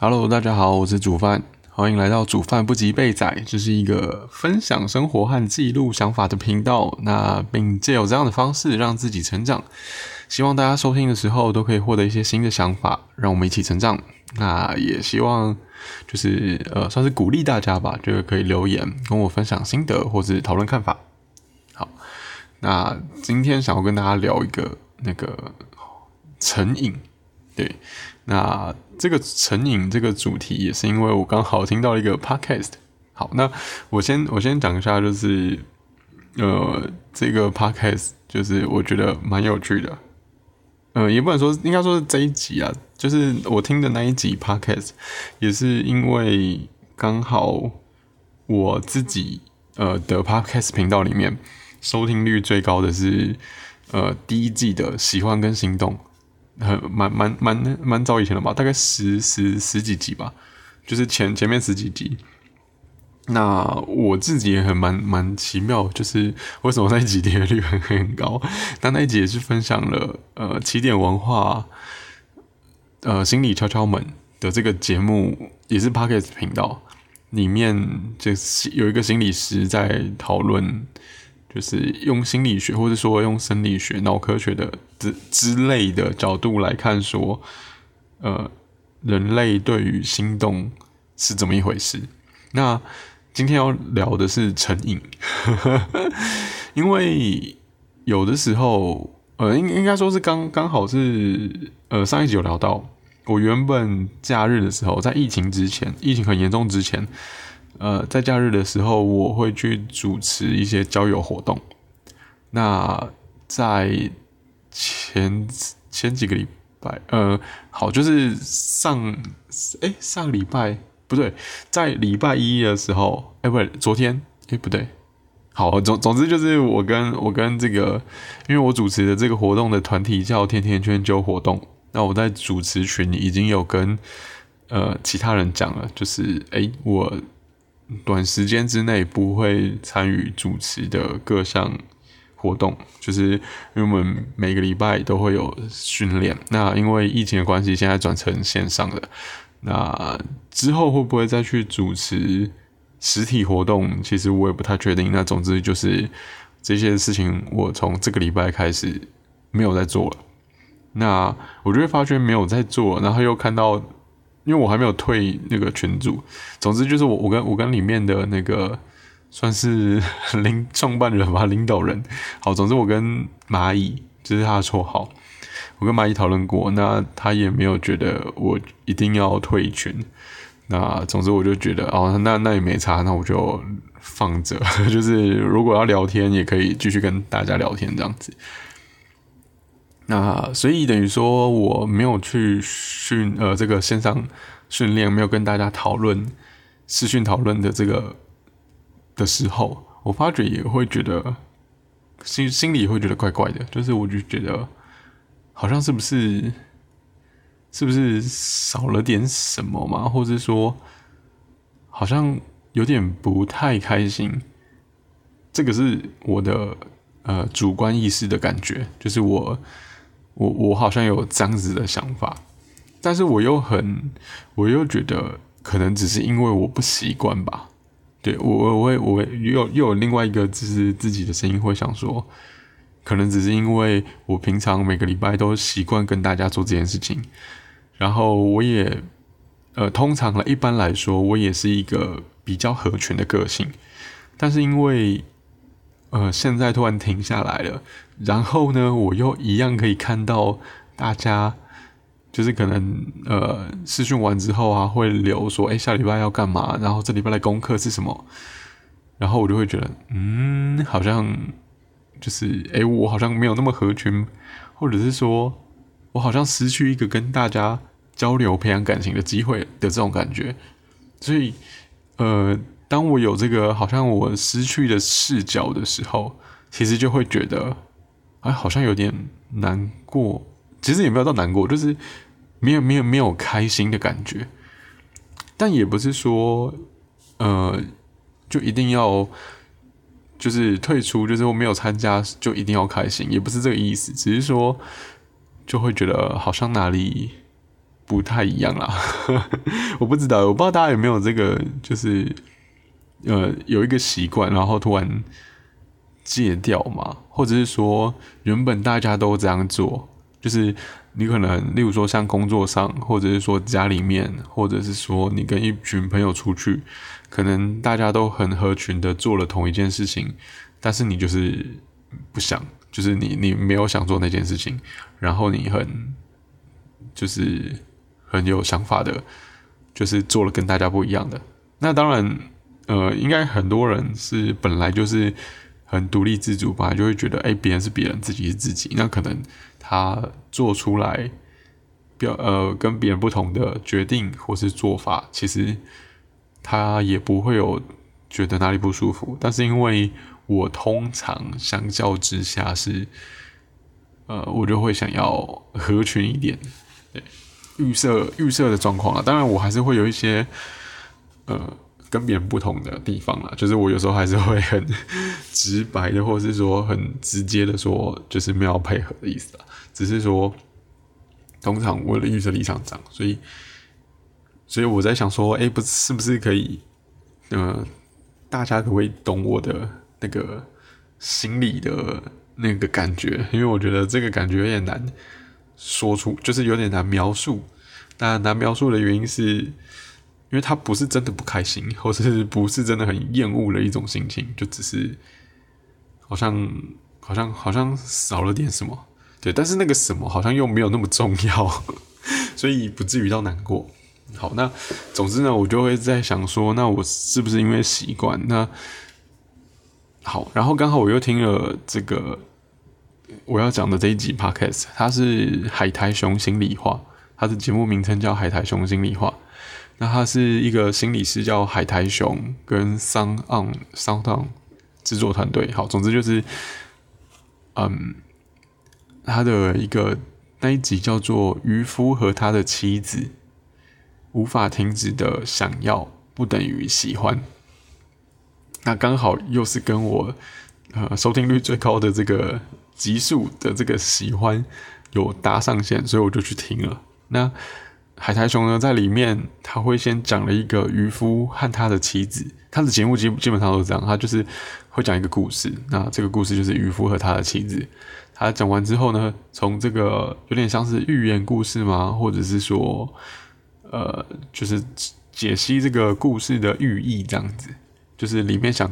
Hello，大家好，我是煮饭，欢迎来到煮饭不及备仔，这是一个分享生活和记录想法的频道。那并借有这样的方式让自己成长，希望大家收听的时候都可以获得一些新的想法，让我们一起成长。那也希望就是呃，算是鼓励大家吧，就是可以留言跟我分享心得或是讨论看法。好，那今天想要跟大家聊一个那个成瘾，对，那。这个成瘾这个主题也是因为我刚好听到一个 podcast。好，那我先我先讲一下，就是呃，这个 podcast 就是我觉得蛮有趣的。呃，也不能说应该说是这一集啊，就是我听的那一集 podcast，也是因为刚好我自己呃的 podcast 频道里面收听率最高的是呃第一季的喜欢跟行动。很蛮蛮蛮蛮早以前了吧，大概十十十几集吧，就是前前面十几集。那我自己也很蛮蛮奇妙，就是为什么那一集点击率很很高？但那一集也是分享了呃起点文化，呃心理敲敲门的这个节目，也是 Pocket 频道里面，就是有一个心理师在讨论。就是用心理学，或者说用生理学、脑科学的之之类的角度来看，说，呃，人类对于心动是怎么一回事？那今天要聊的是成瘾，因为有的时候，呃，应应该说是刚刚好是，呃，上一集有聊到，我原本假日的时候，在疫情之前，疫情很严重之前。呃，在假日的时候，我会去主持一些交友活动。那在前前几个礼拜，呃，好，就是上，哎，上礼拜不对，在礼拜一的时候，哎，不对，昨天，哎，不对，好，总总之就是我跟我跟这个，因为我主持的这个活动的团体叫甜甜圈揪活动，那我在主持群里已经有跟呃其他人讲了，就是哎，我。短时间之内不会参与主持的各项活动，就是因为我们每个礼拜都会有训练。那因为疫情的关系，现在转成线上的。那之后会不会再去主持实体活动？其实我也不太确定。那总之就是这些事情，我从这个礼拜开始没有在做了。那我就会发觉没有在做，然后又看到。因为我还没有退那个群主，总之就是我我跟我跟里面的那个算是 领创办人吧，领导人。好，总之我跟蚂蚁，这是他的绰号。我跟蚂蚁讨论过，那他也没有觉得我一定要退群。那总之我就觉得哦，那那也没差，那我就放着。就是如果要聊天，也可以继续跟大家聊天这样子。那所以等于说我没有去训呃这个线上训练，没有跟大家讨论视讯讨论的这个的时候，我发觉也会觉得心心里会觉得怪怪的，就是我就觉得好像是不是是不是少了点什么嘛，或者说好像有点不太开心，这个是我的呃主观意识的感觉，就是我。我我好像有这样子的想法，但是我又很，我又觉得可能只是因为我不习惯吧。对我我会我又又有另外一个就是自己的声音会想说，可能只是因为我平常每个礼拜都习惯跟大家做这件事情，然后我也呃通常了一般来说我也是一个比较合群的个性，但是因为。呃，现在突然停下来了，然后呢，我又一样可以看到大家，就是可能呃，试训完之后啊，会留说，哎，下礼拜要干嘛？然后这礼拜的功课是什么？然后我就会觉得，嗯，好像就是，哎，我好像没有那么合群，或者是说我好像失去一个跟大家交流、培养感情的机会的这种感觉，所以，呃。当我有这个好像我失去的视角的时候，其实就会觉得，哎，好像有点难过。其实也没有到难过，就是没有没有没有开心的感觉。但也不是说，呃，就一定要就是退出，就是我没有参加就一定要开心，也不是这个意思。只是说，就会觉得好像哪里不太一样啦。我不知道，我不知道大家有没有这个，就是呃有一个习惯，然后突然戒掉嘛，或者是说原本大家都这样做，就是你可能例如说像工作上，或者是说家里面，或者是说你跟一群朋友出去，可能大家都很合群的做了同一件事情，但是你就是不想。就是你，你没有想做那件事情，然后你很，就是很有想法的，就是做了跟大家不一样的。那当然，呃，应该很多人是本来就是很独立自主，吧就会觉得，哎，别人是别人，自己是自己。那可能他做出来表，呃，跟别人不同的决定或是做法，其实他也不会有觉得哪里不舒服。但是因为我通常相较之下是，呃，我就会想要合群一点，对，预设预设的状况啊。当然，我还是会有一些，呃，跟别人不同的地方啦。就是我有时候还是会很直白的，或是说很直接的说，就是没有配合的意思啊。只是说，通常我的预设立场这样，所以，所以我在想说，哎，不是不是可以，呃，大家可不可以懂我的？那个心里的那个感觉，因为我觉得这个感觉有点难说出，就是有点难描述。那难描述的原因是，因为他不是真的不开心，或者是不是真的很厌恶的一种心情，就只是好像好像好像少了点什么。对，但是那个什么好像又没有那么重要，所以不至于到难过。好，那总之呢，我就会在想说，那我是不是因为习惯？那好，然后刚好我又听了这个我要讲的这一集 podcast，它是海苔熊心里话，它的节目名称叫海苔熊心里话。那他是一个心理师叫海苔熊跟 Sound On Sound On 制作团队。好，总之就是，嗯，他的一个那一集叫做渔夫和他的妻子无法停止的想要，不等于喜欢。那刚好又是跟我呃收听率最高的这个集数的这个喜欢有搭上线，所以我就去听了。那海苔熊呢，在里面他会先讲了一个渔夫和他的妻子，他的节目基基本上都是这样，他就是会讲一个故事。那这个故事就是渔夫和他的妻子。他讲完之后呢，从这个有点像是寓言故事吗？或者是说呃，就是解析这个故事的寓意这样子。就是里面想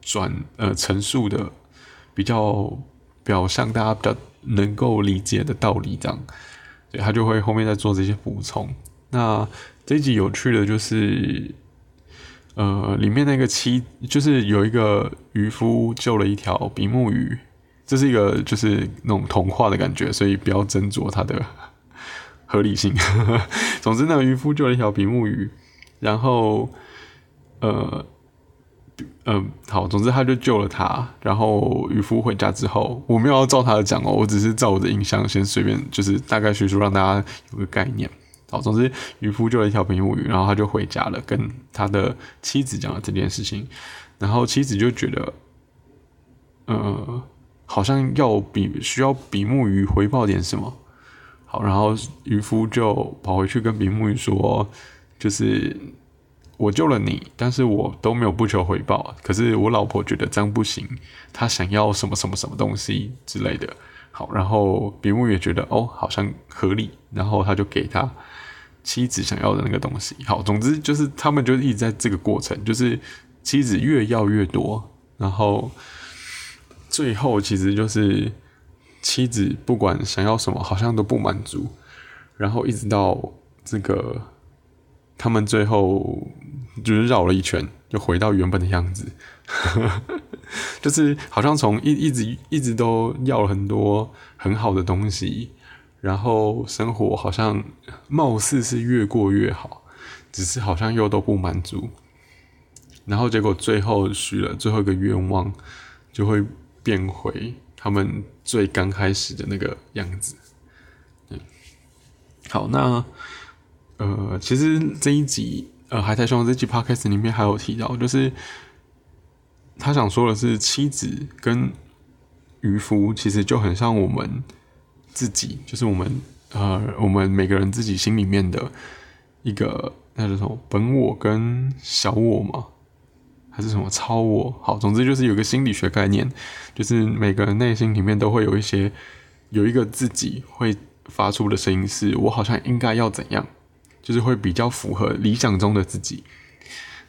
转呃陈述的比较表象，大家比较能够理解的道理，这样，他就会后面再做这些补充。那这一集有趣的就是，呃，里面那个妻就是有一个渔夫救了一条比目鱼，这是一个就是那种童话的感觉，所以不要斟酌它的合理性。总之，那个渔夫救了一条比目鱼，然后呃。嗯，好，总之他就救了他。然后渔夫回家之后，我没有要照他的讲哦，我只是照我的印象先随便就是大概叙述，让大家有个概念。好，总之渔夫救了一条比目鱼，然后他就回家了，跟他的妻子讲了这件事情。然后妻子就觉得，呃，好像要比需要比目鱼回报点什么。好，然后渔夫就跑回去跟比目鱼说，就是。我救了你，但是我都没有不求回报。可是我老婆觉得这样不行，她想要什么什么什么东西之类的。好，然后比目也觉得哦，好像合理，然后他就给他妻子想要的那个东西。好，总之就是他们就一直在这个过程，就是妻子越要越多，然后最后其实就是妻子不管想要什么，好像都不满足，然后一直到这个。他们最后就是绕了一圈，就回到原本的样子，就是好像从一一直一直都要了很多很好的东西，然后生活好像貌似是越过越好，只是好像又都不满足，然后结果最后许了最后一个愿望，就会变回他们最刚开始的那个样子。嗯，好，那。呃，其实这一集呃，海苔熊这集 podcast 里面还有提到，就是他想说的是，妻子跟渔夫其实就很像我们自己，就是我们呃，我们每个人自己心里面的一个那是什么本我跟小我嘛，还是什么超我？好，总之就是有个心理学概念，就是每个人内心里面都会有一些有一个自己会发出的声音，是我好像应该要怎样，就是会比较符合理想中的自己。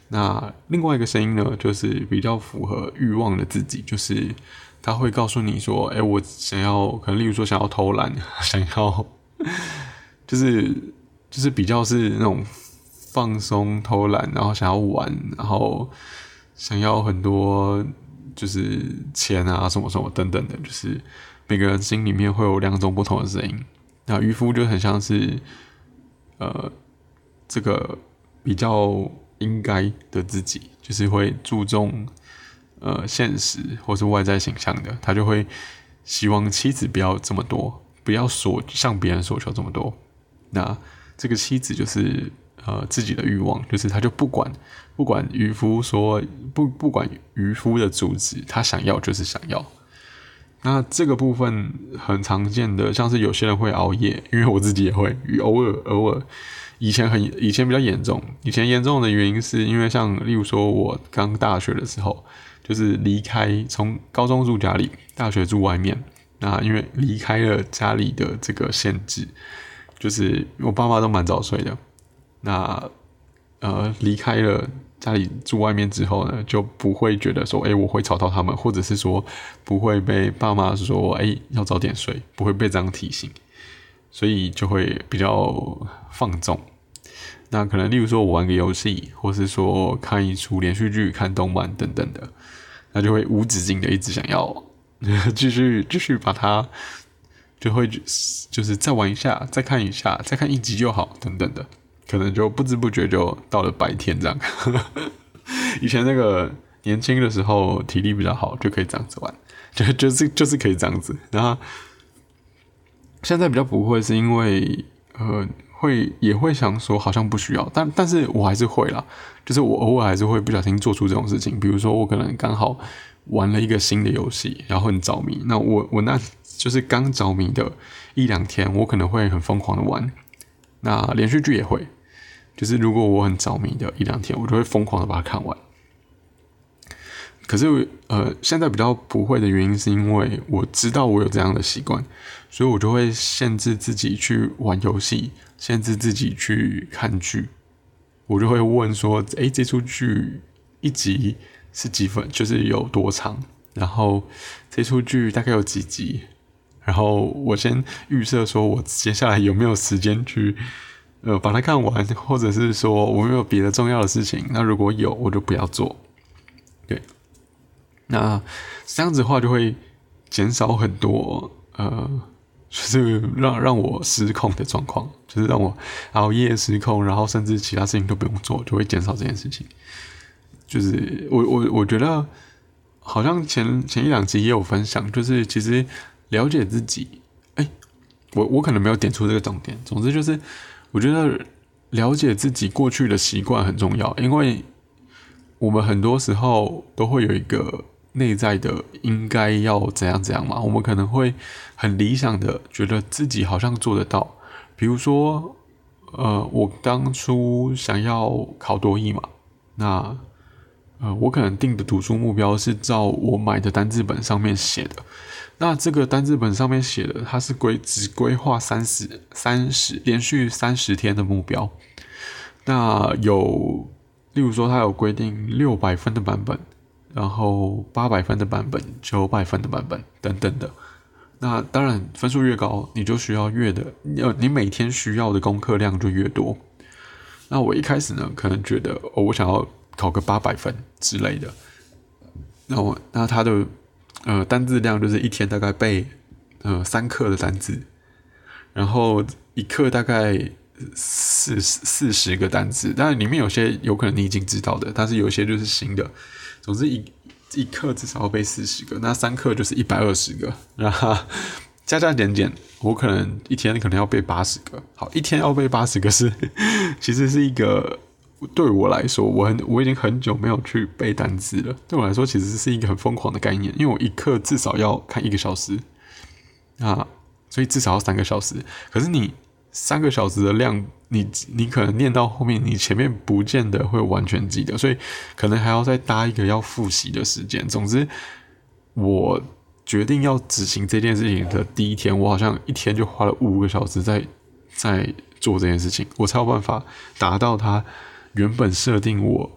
那另外一个声音呢，就是比较符合欲望的自己，就是他会告诉你说：“哎，我想要，可能例如说想要偷懒，想要，就是就是比较是那种放松、偷懒，然后想要玩，然后想要很多就是钱啊，什么什么等等的，就是每个人心里面会有两种不同的声音。那渔夫就很像是，呃，这个比较。”应该的自己就是会注重呃现实或是外在形象的，他就会希望妻子不要这么多，不要索向别人索求这么多。那这个妻子就是呃自己的欲望，就是他就不管不管渔夫说不不管渔夫的阻止，他想要就是想要。那这个部分很常见的，像是有些人会熬夜，因为我自己也会偶尔偶尔。以前很以前比较严重，以前严重的原因是因为像例如说，我刚大学的时候，就是离开从高中住家里，大学住外面。那因为离开了家里的这个限制，就是我爸妈都蛮早睡的。那呃离开了家里住外面之后呢，就不会觉得说，哎，我会吵到他们，或者是说不会被爸妈说，哎，要早点睡，不会被这样提醒。所以就会比较放纵。那可能例如说我玩个游戏，或是说看一出连续剧、看动漫等等的，那就会无止境的一直想要 继续继续把它，就会就是再玩一下，再看一下，再看一集就好等等的，可能就不知不觉就到了白天这样。以前那个年轻的时候体力比较好，就可以这样子玩，就就是就是可以这样子，然后。现在比较不会，是因为呃，会也会想说好像不需要，但但是我还是会啦，就是我偶尔还是会不小心做出这种事情，比如说我可能刚好玩了一个新的游戏，然后很着迷，那我我那就是刚着迷的一两天，我可能会很疯狂的玩，那连续剧也会，就是如果我很着迷的一两天，我就会疯狂的把它看完。可是，呃，现在比较不会的原因，是因为我知道我有这样的习惯，所以我就会限制自己去玩游戏，限制自己去看剧。我就会问说：“诶，这出剧一集是几分？就是有多长？然后这出剧大概有几集？然后我先预设说，我接下来有没有时间去，呃，把它看完，或者是说我没有别的重要的事情？那如果有，我就不要做。对。”那这样子的话，就会减少很多呃，就是让让我失控的状况，就是让我熬夜失控，然后甚至其他事情都不用做，就会减少这件事情。就是我我我觉得，好像前前一两集也有分享，就是其实了解自己，哎，我我可能没有点出这个重点。总之就是，我觉得了解自己过去的习惯很重要，因为我们很多时候都会有一个。内在的应该要怎样怎样嘛？我们可能会很理想的觉得自己好像做得到，比如说，呃，我当初想要考多艺嘛，那呃，我可能定的读书目标是照我买的单字本上面写的，那这个单字本上面写的，它是规只规划三十三十连续三十天的目标，那有，例如说，它有规定六百分的版本。然后八百分的版本、九百分的版本等等的，那当然分数越高，你就需要越的，呃，你每天需要的功课量就越多。那我一开始呢，可能觉得，我想要考个八百分之类的。那我那他的呃单字量就是一天大概背呃三课的单字，然后一课大概四四十个单字，但是里面有些有可能你已经知道的，但是有些就是新的。总之一一课至少要背四十个，那三课就是一百二十个，然后加加减减，我可能一天可能要背八十个。好，一天要背八十个是，其实是一个对我来说，我很我已经很久没有去背单词了。对我来说，其实是一个很疯狂的概念，因为我一课至少要看一个小时啊，所以至少要三个小时。可是你三个小时的量，你你可能念到后面，你前面不见得会完全记得，所以可能还要再搭一个要复习的时间。总之，我决定要执行这件事情的第一天，我好像一天就花了五个小时在在做这件事情，我才有办法达到它原本设定我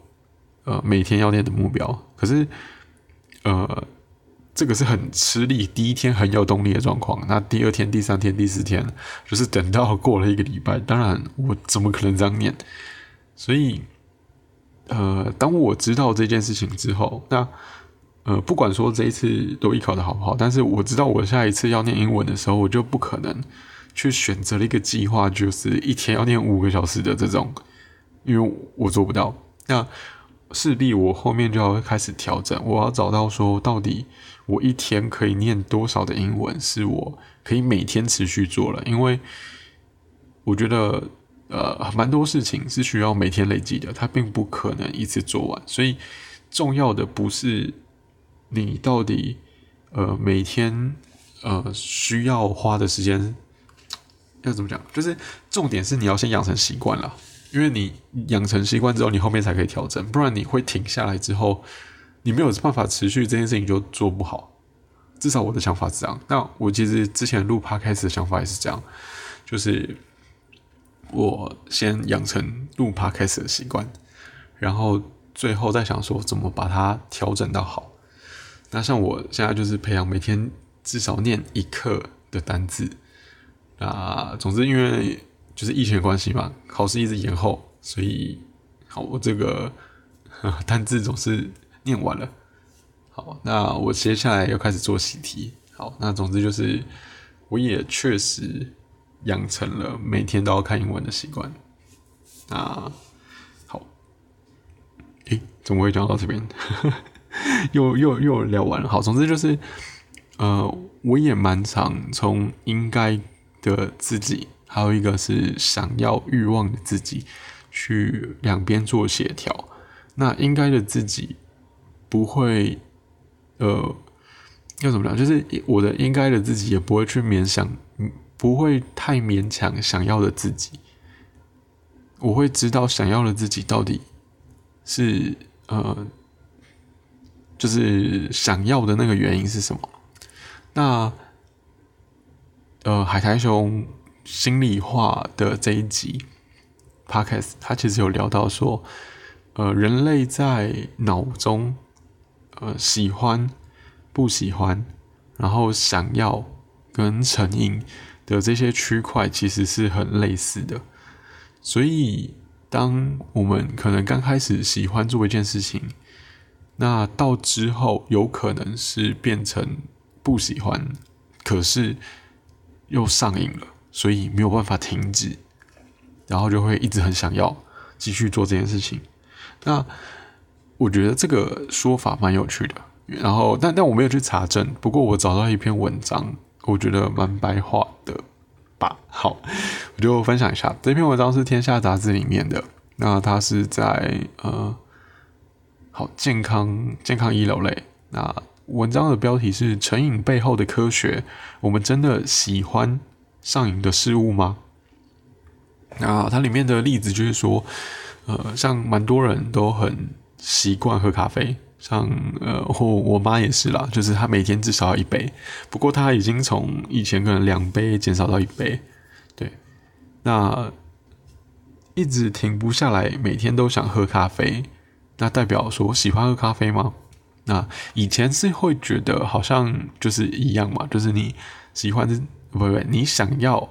呃每天要练的目标。可是，呃。这个是很吃力，第一天很有动力的状况。那第二天、第三天、第四天，就是等到过了一个礼拜，当然我怎么可能这样念？所以，呃，当我知道这件事情之后，那呃，不管说这一次多艺考的好不好，但是我知道我下一次要念英文的时候，我就不可能去选择了一个计划，就是一天要念五个小时的这种，因为我做不到。那势必我后面就要开始调整，我要找到说到底。我一天可以念多少的英文，是我可以每天持续做了，因为我觉得呃蛮多事情是需要每天累积的，它并不可能一次做完。所以重要的不是你到底呃每天呃需要花的时间要怎么讲，就是重点是你要先养成习惯了，因为你养成习惯之后，你后面才可以调整，不然你会停下来之后。你没有办法持续这件事情就做不好，至少我的想法是这样。那我其实之前录 podcast 的想法也是这样，就是我先养成录 podcast 的习惯，然后最后再想说怎么把它调整到好。那像我现在就是培养每天至少念一课的单字。啊，总之因为就是疫情关系嘛，考试一直延后，所以好我这个单字总是。念完了，好，那我接下来要开始做习题。好，那总之就是，我也确实养成了每天都要看英文的习惯。那好，诶，怎么会讲到这边？又又又聊完了。好，总之就是，呃，我也蛮常从应该的自己，还有一个是想要欲望的自己，去两边做协调。那应该的自己。不会，呃，要怎么讲？就是我的应该的自己也不会去勉强，不会太勉强想要的自己。我会知道想要的自己到底是呃，就是想要的那个原因是什么。那呃，海苔熊心里话的这一集 podcast，他其实有聊到说，呃，人类在脑中。呃，喜欢、不喜欢，然后想要跟成瘾的这些区块其实是很类似的。所以，当我们可能刚开始喜欢做一件事情，那到之后有可能是变成不喜欢，可是又上瘾了，所以没有办法停止，然后就会一直很想要继续做这件事情。那。我觉得这个说法蛮有趣的，然后但但我没有去查证，不过我找到一篇文章，我觉得蛮白话的吧。好，我就分享一下这篇文章是《天下杂志》里面的，那它是在呃，好健康健康医疗类。那文章的标题是“成瘾背后的科学”，我们真的喜欢上瘾的事物吗？那它里面的例子就是说，呃，像蛮多人都很。习惯喝咖啡，像呃，我我妈也是啦，就是她每天至少要一杯。不过她已经从以前可能两杯减少到一杯，对。那一直停不下来，每天都想喝咖啡，那代表说喜欢喝咖啡吗？那以前是会觉得好像就是一样嘛，就是你喜欢，不不，你想要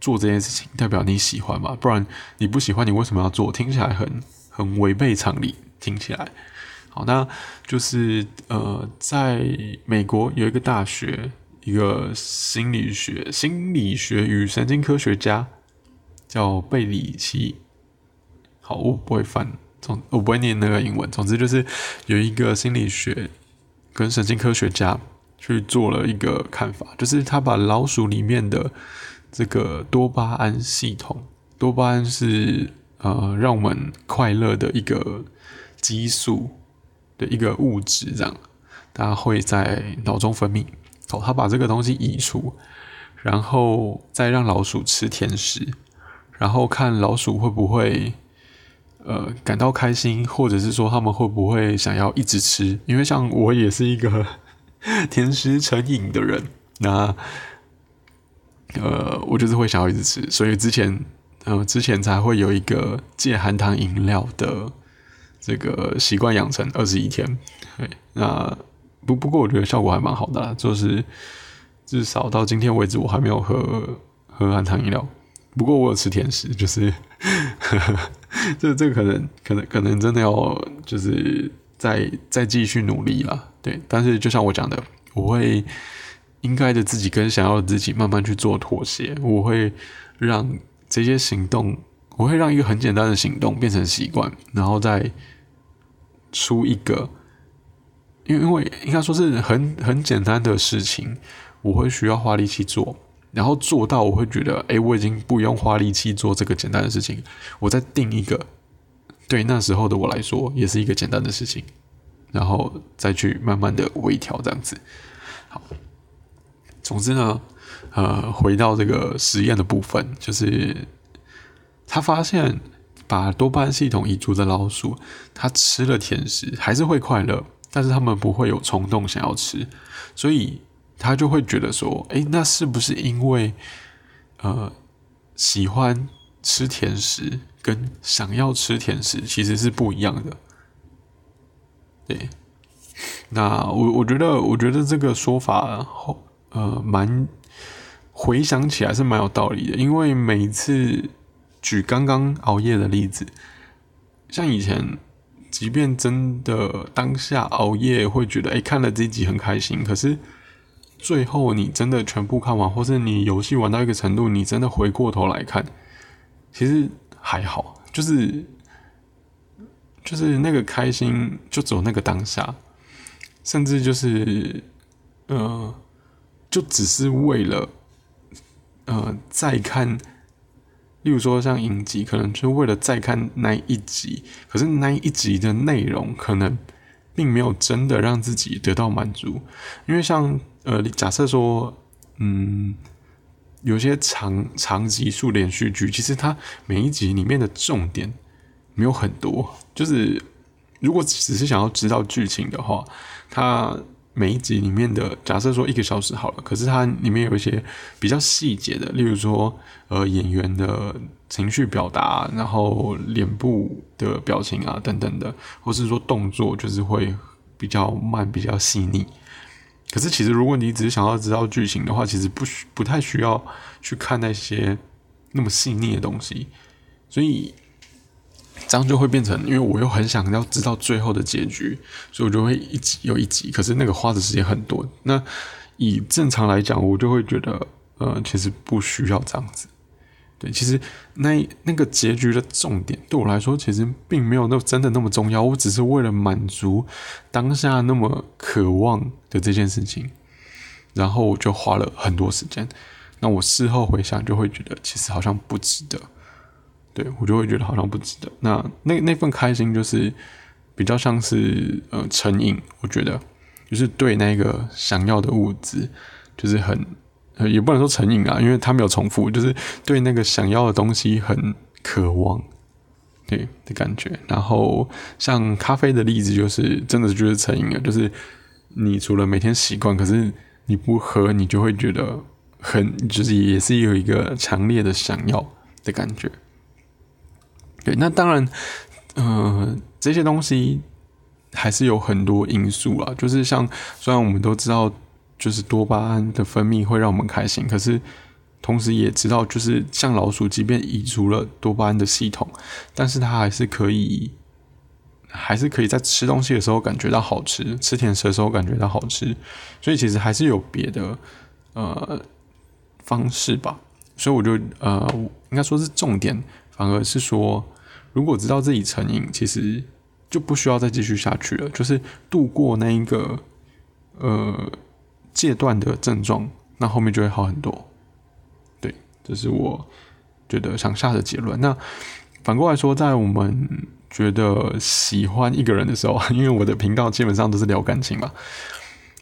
做这件事情，代表你喜欢嘛，不然你不喜欢，你为什么要做？听起来很很违背常理。听起来好，那就是呃，在美国有一个大学，一个心理学、心理学与神经科学家叫贝里奇。好，我不会翻，总我不会念那个英文。总之就是有一个心理学跟神经科学家去做了一个看法，就是他把老鼠里面的这个多巴胺系统，多巴胺是呃让我们快乐的一个。激素的一个物质，这样它会在脑中分泌。哦，他把这个东西移除，然后再让老鼠吃甜食，然后看老鼠会不会呃感到开心，或者是说他们会不会想要一直吃？因为像我也是一个 甜食成瘾的人，那呃我就是会想要一直吃，所以之前呃之前才会有一个戒含糖饮料的这个习惯养成二十一天。对，那不不过我觉得效果还蛮好的，啦，就是。至少到今天为止，我还没有喝喝含糖饮料。不过我有吃甜食，就是 这这可能可能可能真的要就是再再继续努力了。对，但是就像我讲的，我会应该的自己跟想要的自己慢慢去做妥协。我会让这些行动，我会让一个很简单的行动变成习惯，然后再出一个，因为因为应该说是很很简单的事情。我会需要花力气做，然后做到我会觉得，哎，我已经不用花力气做这个简单的事情。我再定一个，对那时候的我来说，也是一个简单的事情，然后再去慢慢的微调这样子。好，总之呢，呃，回到这个实验的部分，就是他发现把多巴胺系统移除的老鼠，它吃了甜食还是会快乐，但是他们不会有冲动想要吃，所以。他就会觉得说：“哎，那是不是因为，呃，喜欢吃甜食跟想要吃甜食其实是不一样的？”对，那我我觉得，我觉得这个说法后，呃，蛮回想起来是蛮有道理的。因为每次举刚刚熬夜的例子，像以前，即便真的当下熬夜会觉得，哎，看了这一集很开心，可是。最后，你真的全部看完，或是你游戏玩到一个程度，你真的回过头来看，其实还好，就是就是那个开心，就走那个当下，甚至就是，呃，就只是为了，呃，再看，例如说像影集，可能就为了再看那一集，可是那一集的内容可能并没有真的让自己得到满足，因为像。呃，假设说，嗯，有些长长集数连续剧，其实它每一集里面的重点没有很多，就是如果只是想要知道剧情的话，它每一集里面的假设说一个小时好了，可是它里面有一些比较细节的，例如说，呃，演员的情绪表达，然后脸部的表情啊等等的，或是说动作，就是会比较慢，比较细腻。可是，其实如果你只是想要知道剧情的话，其实不需不太需要去看那些那么细腻的东西，所以这样就会变成，因为我又很想要知道最后的结局，所以我就会一集又一集。可是那个花的时间很多。那以正常来讲，我就会觉得，呃，其实不需要这样子。对，其实那那个结局的重点对我来说，其实并没有那真的那么重要。我只是为了满足当下那么渴望的这件事情，然后我就花了很多时间。那我事后回想，就会觉得其实好像不值得。对我就会觉得好像不值得。那那那份开心，就是比较像是呃成瘾。我觉得就是对那个想要的物质，就是很。呃，也不能说成瘾啊，因为它没有重复，就是对那个想要的东西很渴望，对的感觉。然后像咖啡的例子，就是真的就是成瘾了，就是你除了每天习惯，可是你不喝，你就会觉得很，就是也是有一个强烈的想要的感觉。对，那当然，呃，这些东西还是有很多因素啊，就是像虽然我们都知道。就是多巴胺的分泌会让我们开心，可是同时也知道，就是像老鼠，即便移除了多巴胺的系统，但是它还是可以，还是可以在吃东西的时候感觉到好吃，吃甜食的时候感觉到好吃，所以其实还是有别的呃方式吧。所以我就呃，应该说是重点，反而是说，如果知道自己成瘾，其实就不需要再继续下去了，就是度过那一个呃。戒断的症状，那后面就会好很多。对，这是我觉得想下的结论。那反过来说，在我们觉得喜欢一个人的时候，因为我的频道基本上都是聊感情嘛，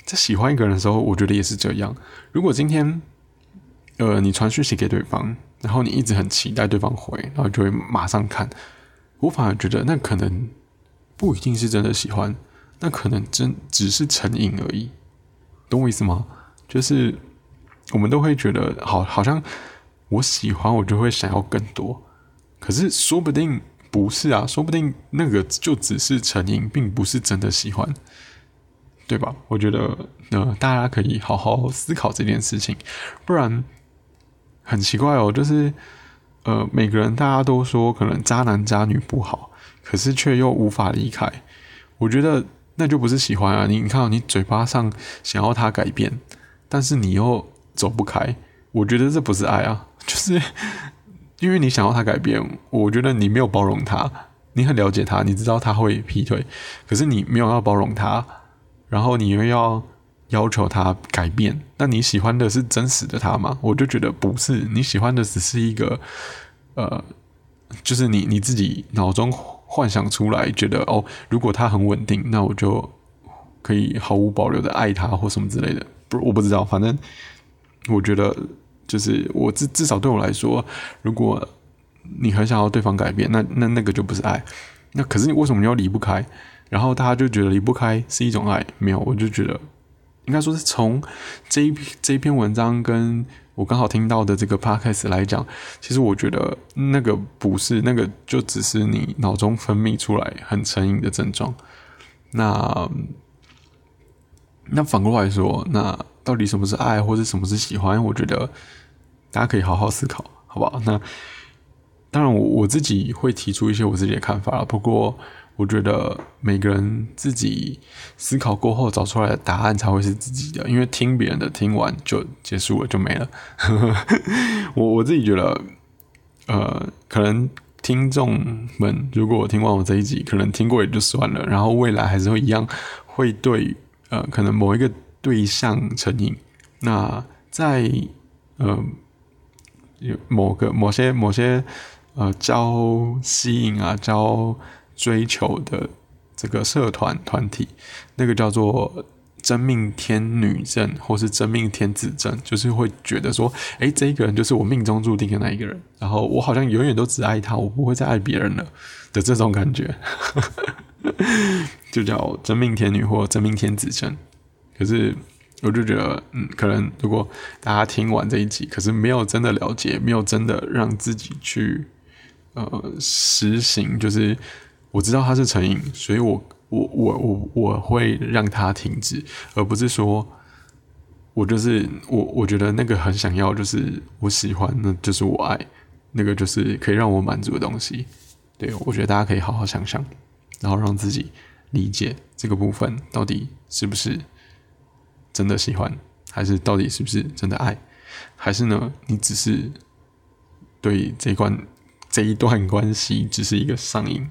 在喜欢一个人的时候，我觉得也是这样。如果今天呃，你传讯息给对方，然后你一直很期待对方回，然后就会马上看。我反而觉得那可能不一定是真的喜欢，那可能真只是成瘾而已。懂我意思吗？就是我们都会觉得，好，好像我喜欢，我就会想要更多。可是说不定不是啊，说不定那个就只是成瘾，并不是真的喜欢，对吧？我觉得，呃，大家可以好好思考这件事情，不然。很奇怪哦，就是呃，每个人大家都说可能渣男渣女不好，可是却又无法离开。我觉得那就不是喜欢啊！你你看，你嘴巴上想要他改变，但是你又走不开。我觉得这不是爱啊，就是因为你想要他改变，我觉得你没有包容他，你很了解他，你知道他会劈腿，可是你没有要包容他，然后你又要。要求他改变，那你喜欢的是真实的他吗？我就觉得不是，你喜欢的只是一个，呃，就是你你自己脑中幻想出来，觉得哦，如果他很稳定，那我就可以毫无保留的爱他或什么之类的。不，我不知道，反正我觉得就是我至至少对我来说，如果你很想要对方改变，那那那个就不是爱。那可是你为什么要离不开？然后大家就觉得离不开是一种爱？没有，我就觉得。应该说是从这一这一篇文章跟我刚好听到的这个 podcast 来讲，其实我觉得那个不是那个，就只是你脑中分泌出来很成瘾的症状。那那反过来说，那到底什么是爱，或者什么是喜欢？我觉得大家可以好好思考，好不好？那当然，我我自己会提出一些我自己的看法了，不过。我觉得每个人自己思考过后找出来的答案才会是自己的，因为听别人的听完就结束了就没了。我我自己觉得，呃，可能听众们如果我听完我这一集，可能听过也就算了，然后未来还是会一样会对呃可能某一个对象成瘾。那在呃有某个某些某些呃交吸引啊交。追求的这个社团团体，那个叫做真命天女症，或是真命天子症，就是会觉得说，哎，这一个人就是我命中注定的那一个人，然后我好像永远都只爱他，我不会再爱别人了的这种感觉，就叫真命天女或真命天子症。可是我就觉得，嗯，可能如果大家听完这一集，可是没有真的了解，没有真的让自己去呃实行，就是。我知道他是成瘾，所以我我我我我会让他停止，而不是说，我就是我我觉得那个很想要，就是我喜欢，那就是我爱，那个就是可以让我满足的东西。对我觉得大家可以好好想想，然后让自己理解这个部分到底是不是真的喜欢，还是到底是不是真的爱，还是呢？你只是对这一关这一段关系只是一个上瘾。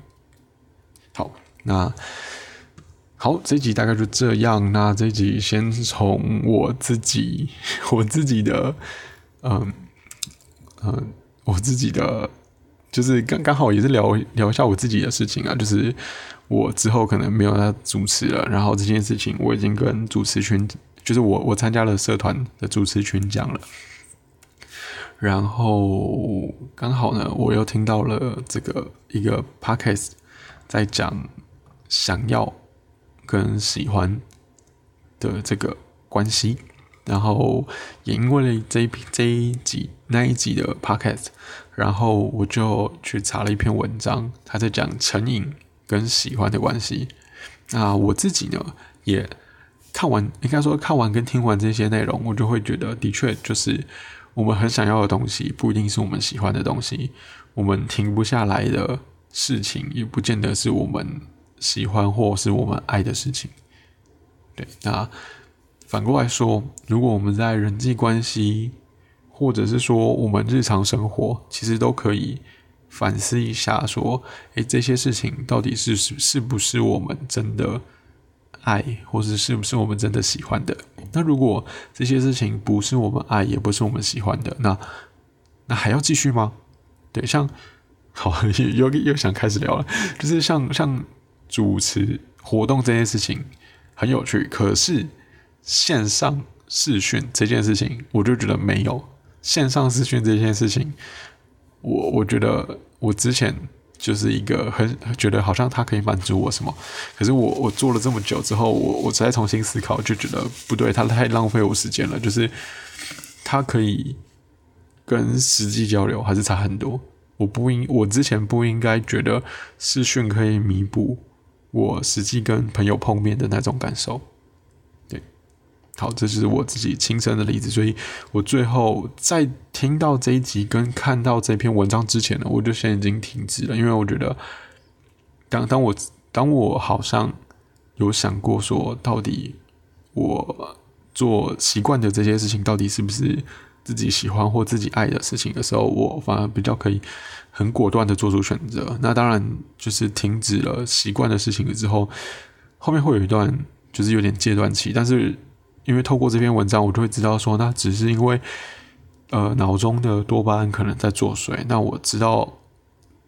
好，那好，这集大概就这样。那这集先从我自己，我自己的，嗯嗯，我自己的，就是刚刚好也是聊聊一下我自己的事情啊。就是我之后可能没有在主持了，然后这件事情我已经跟主持群，就是我我参加了社团的主持群讲了。然后刚好呢，我又听到了这个一个 podcast。在讲想要跟喜欢的这个关系，然后也因为这一这一集那一集的 podcast，然后我就去查了一篇文章，他在讲成瘾跟喜欢的关系。那我自己呢，也看完，应该说看完跟听完这些内容，我就会觉得，的确就是我们很想要的东西，不一定是我们喜欢的东西，我们停不下来的。事情也不见得是我们喜欢或是我们爱的事情。对，那反过来说，如果我们在人际关系，或者是说我们日常生活，其实都可以反思一下，说，诶，这些事情到底是是是不是我们真的爱，或者是不是我们真的喜欢的？那如果这些事情不是我们爱，也不是我们喜欢的，那那还要继续吗？对，像。好，又又想开始聊了，就是像像主持活动这件事情很有趣，可是线上视讯这件事情，我就觉得没有线上视讯这件事情，我我觉得我之前就是一个很觉得好像它可以满足我什么，可是我我做了这么久之后，我我再重新思考，就觉得不对，它太浪费我时间了。就是它可以跟实际交流还是差很多。我不应我之前不应该觉得视讯可以弥补我实际跟朋友碰面的那种感受。对好，这是我自己亲身的例子，所以我最后在听到这一集跟看到这篇文章之前呢，我就先已经停止了，因为我觉得，当当我当我好像有想过说，到底我做习惯的这些事情，到底是不是自己喜欢或自己爱的事情的时候，我反而比较可以很果断的做出选择。那当然就是停止了习惯的事情了之后，后面会有一段就是有点戒断期，但是。因为透过这篇文章，我就会知道说，那只是因为，呃，脑中的多巴胺可能在作祟。那我知道，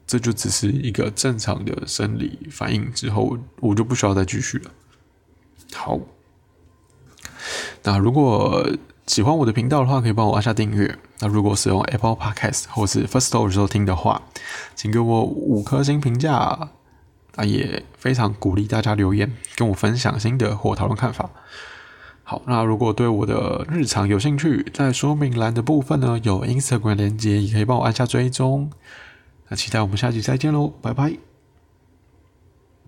这就只是一个正常的生理反应。之后，我就不需要再继续了。好，那如果喜欢我的频道的话，可以帮我按下订阅。那如果使用 Apple Podcast 或是 First Story 时候听的话，请给我五颗星评价。那，也非常鼓励大家留言，跟我分享心得或讨论看法。好，那如果对我的日常有兴趣，在说明栏的部分呢有 Instagram 连接，也可以帮我按下追踪。那期待我们下期再见喽，拜拜。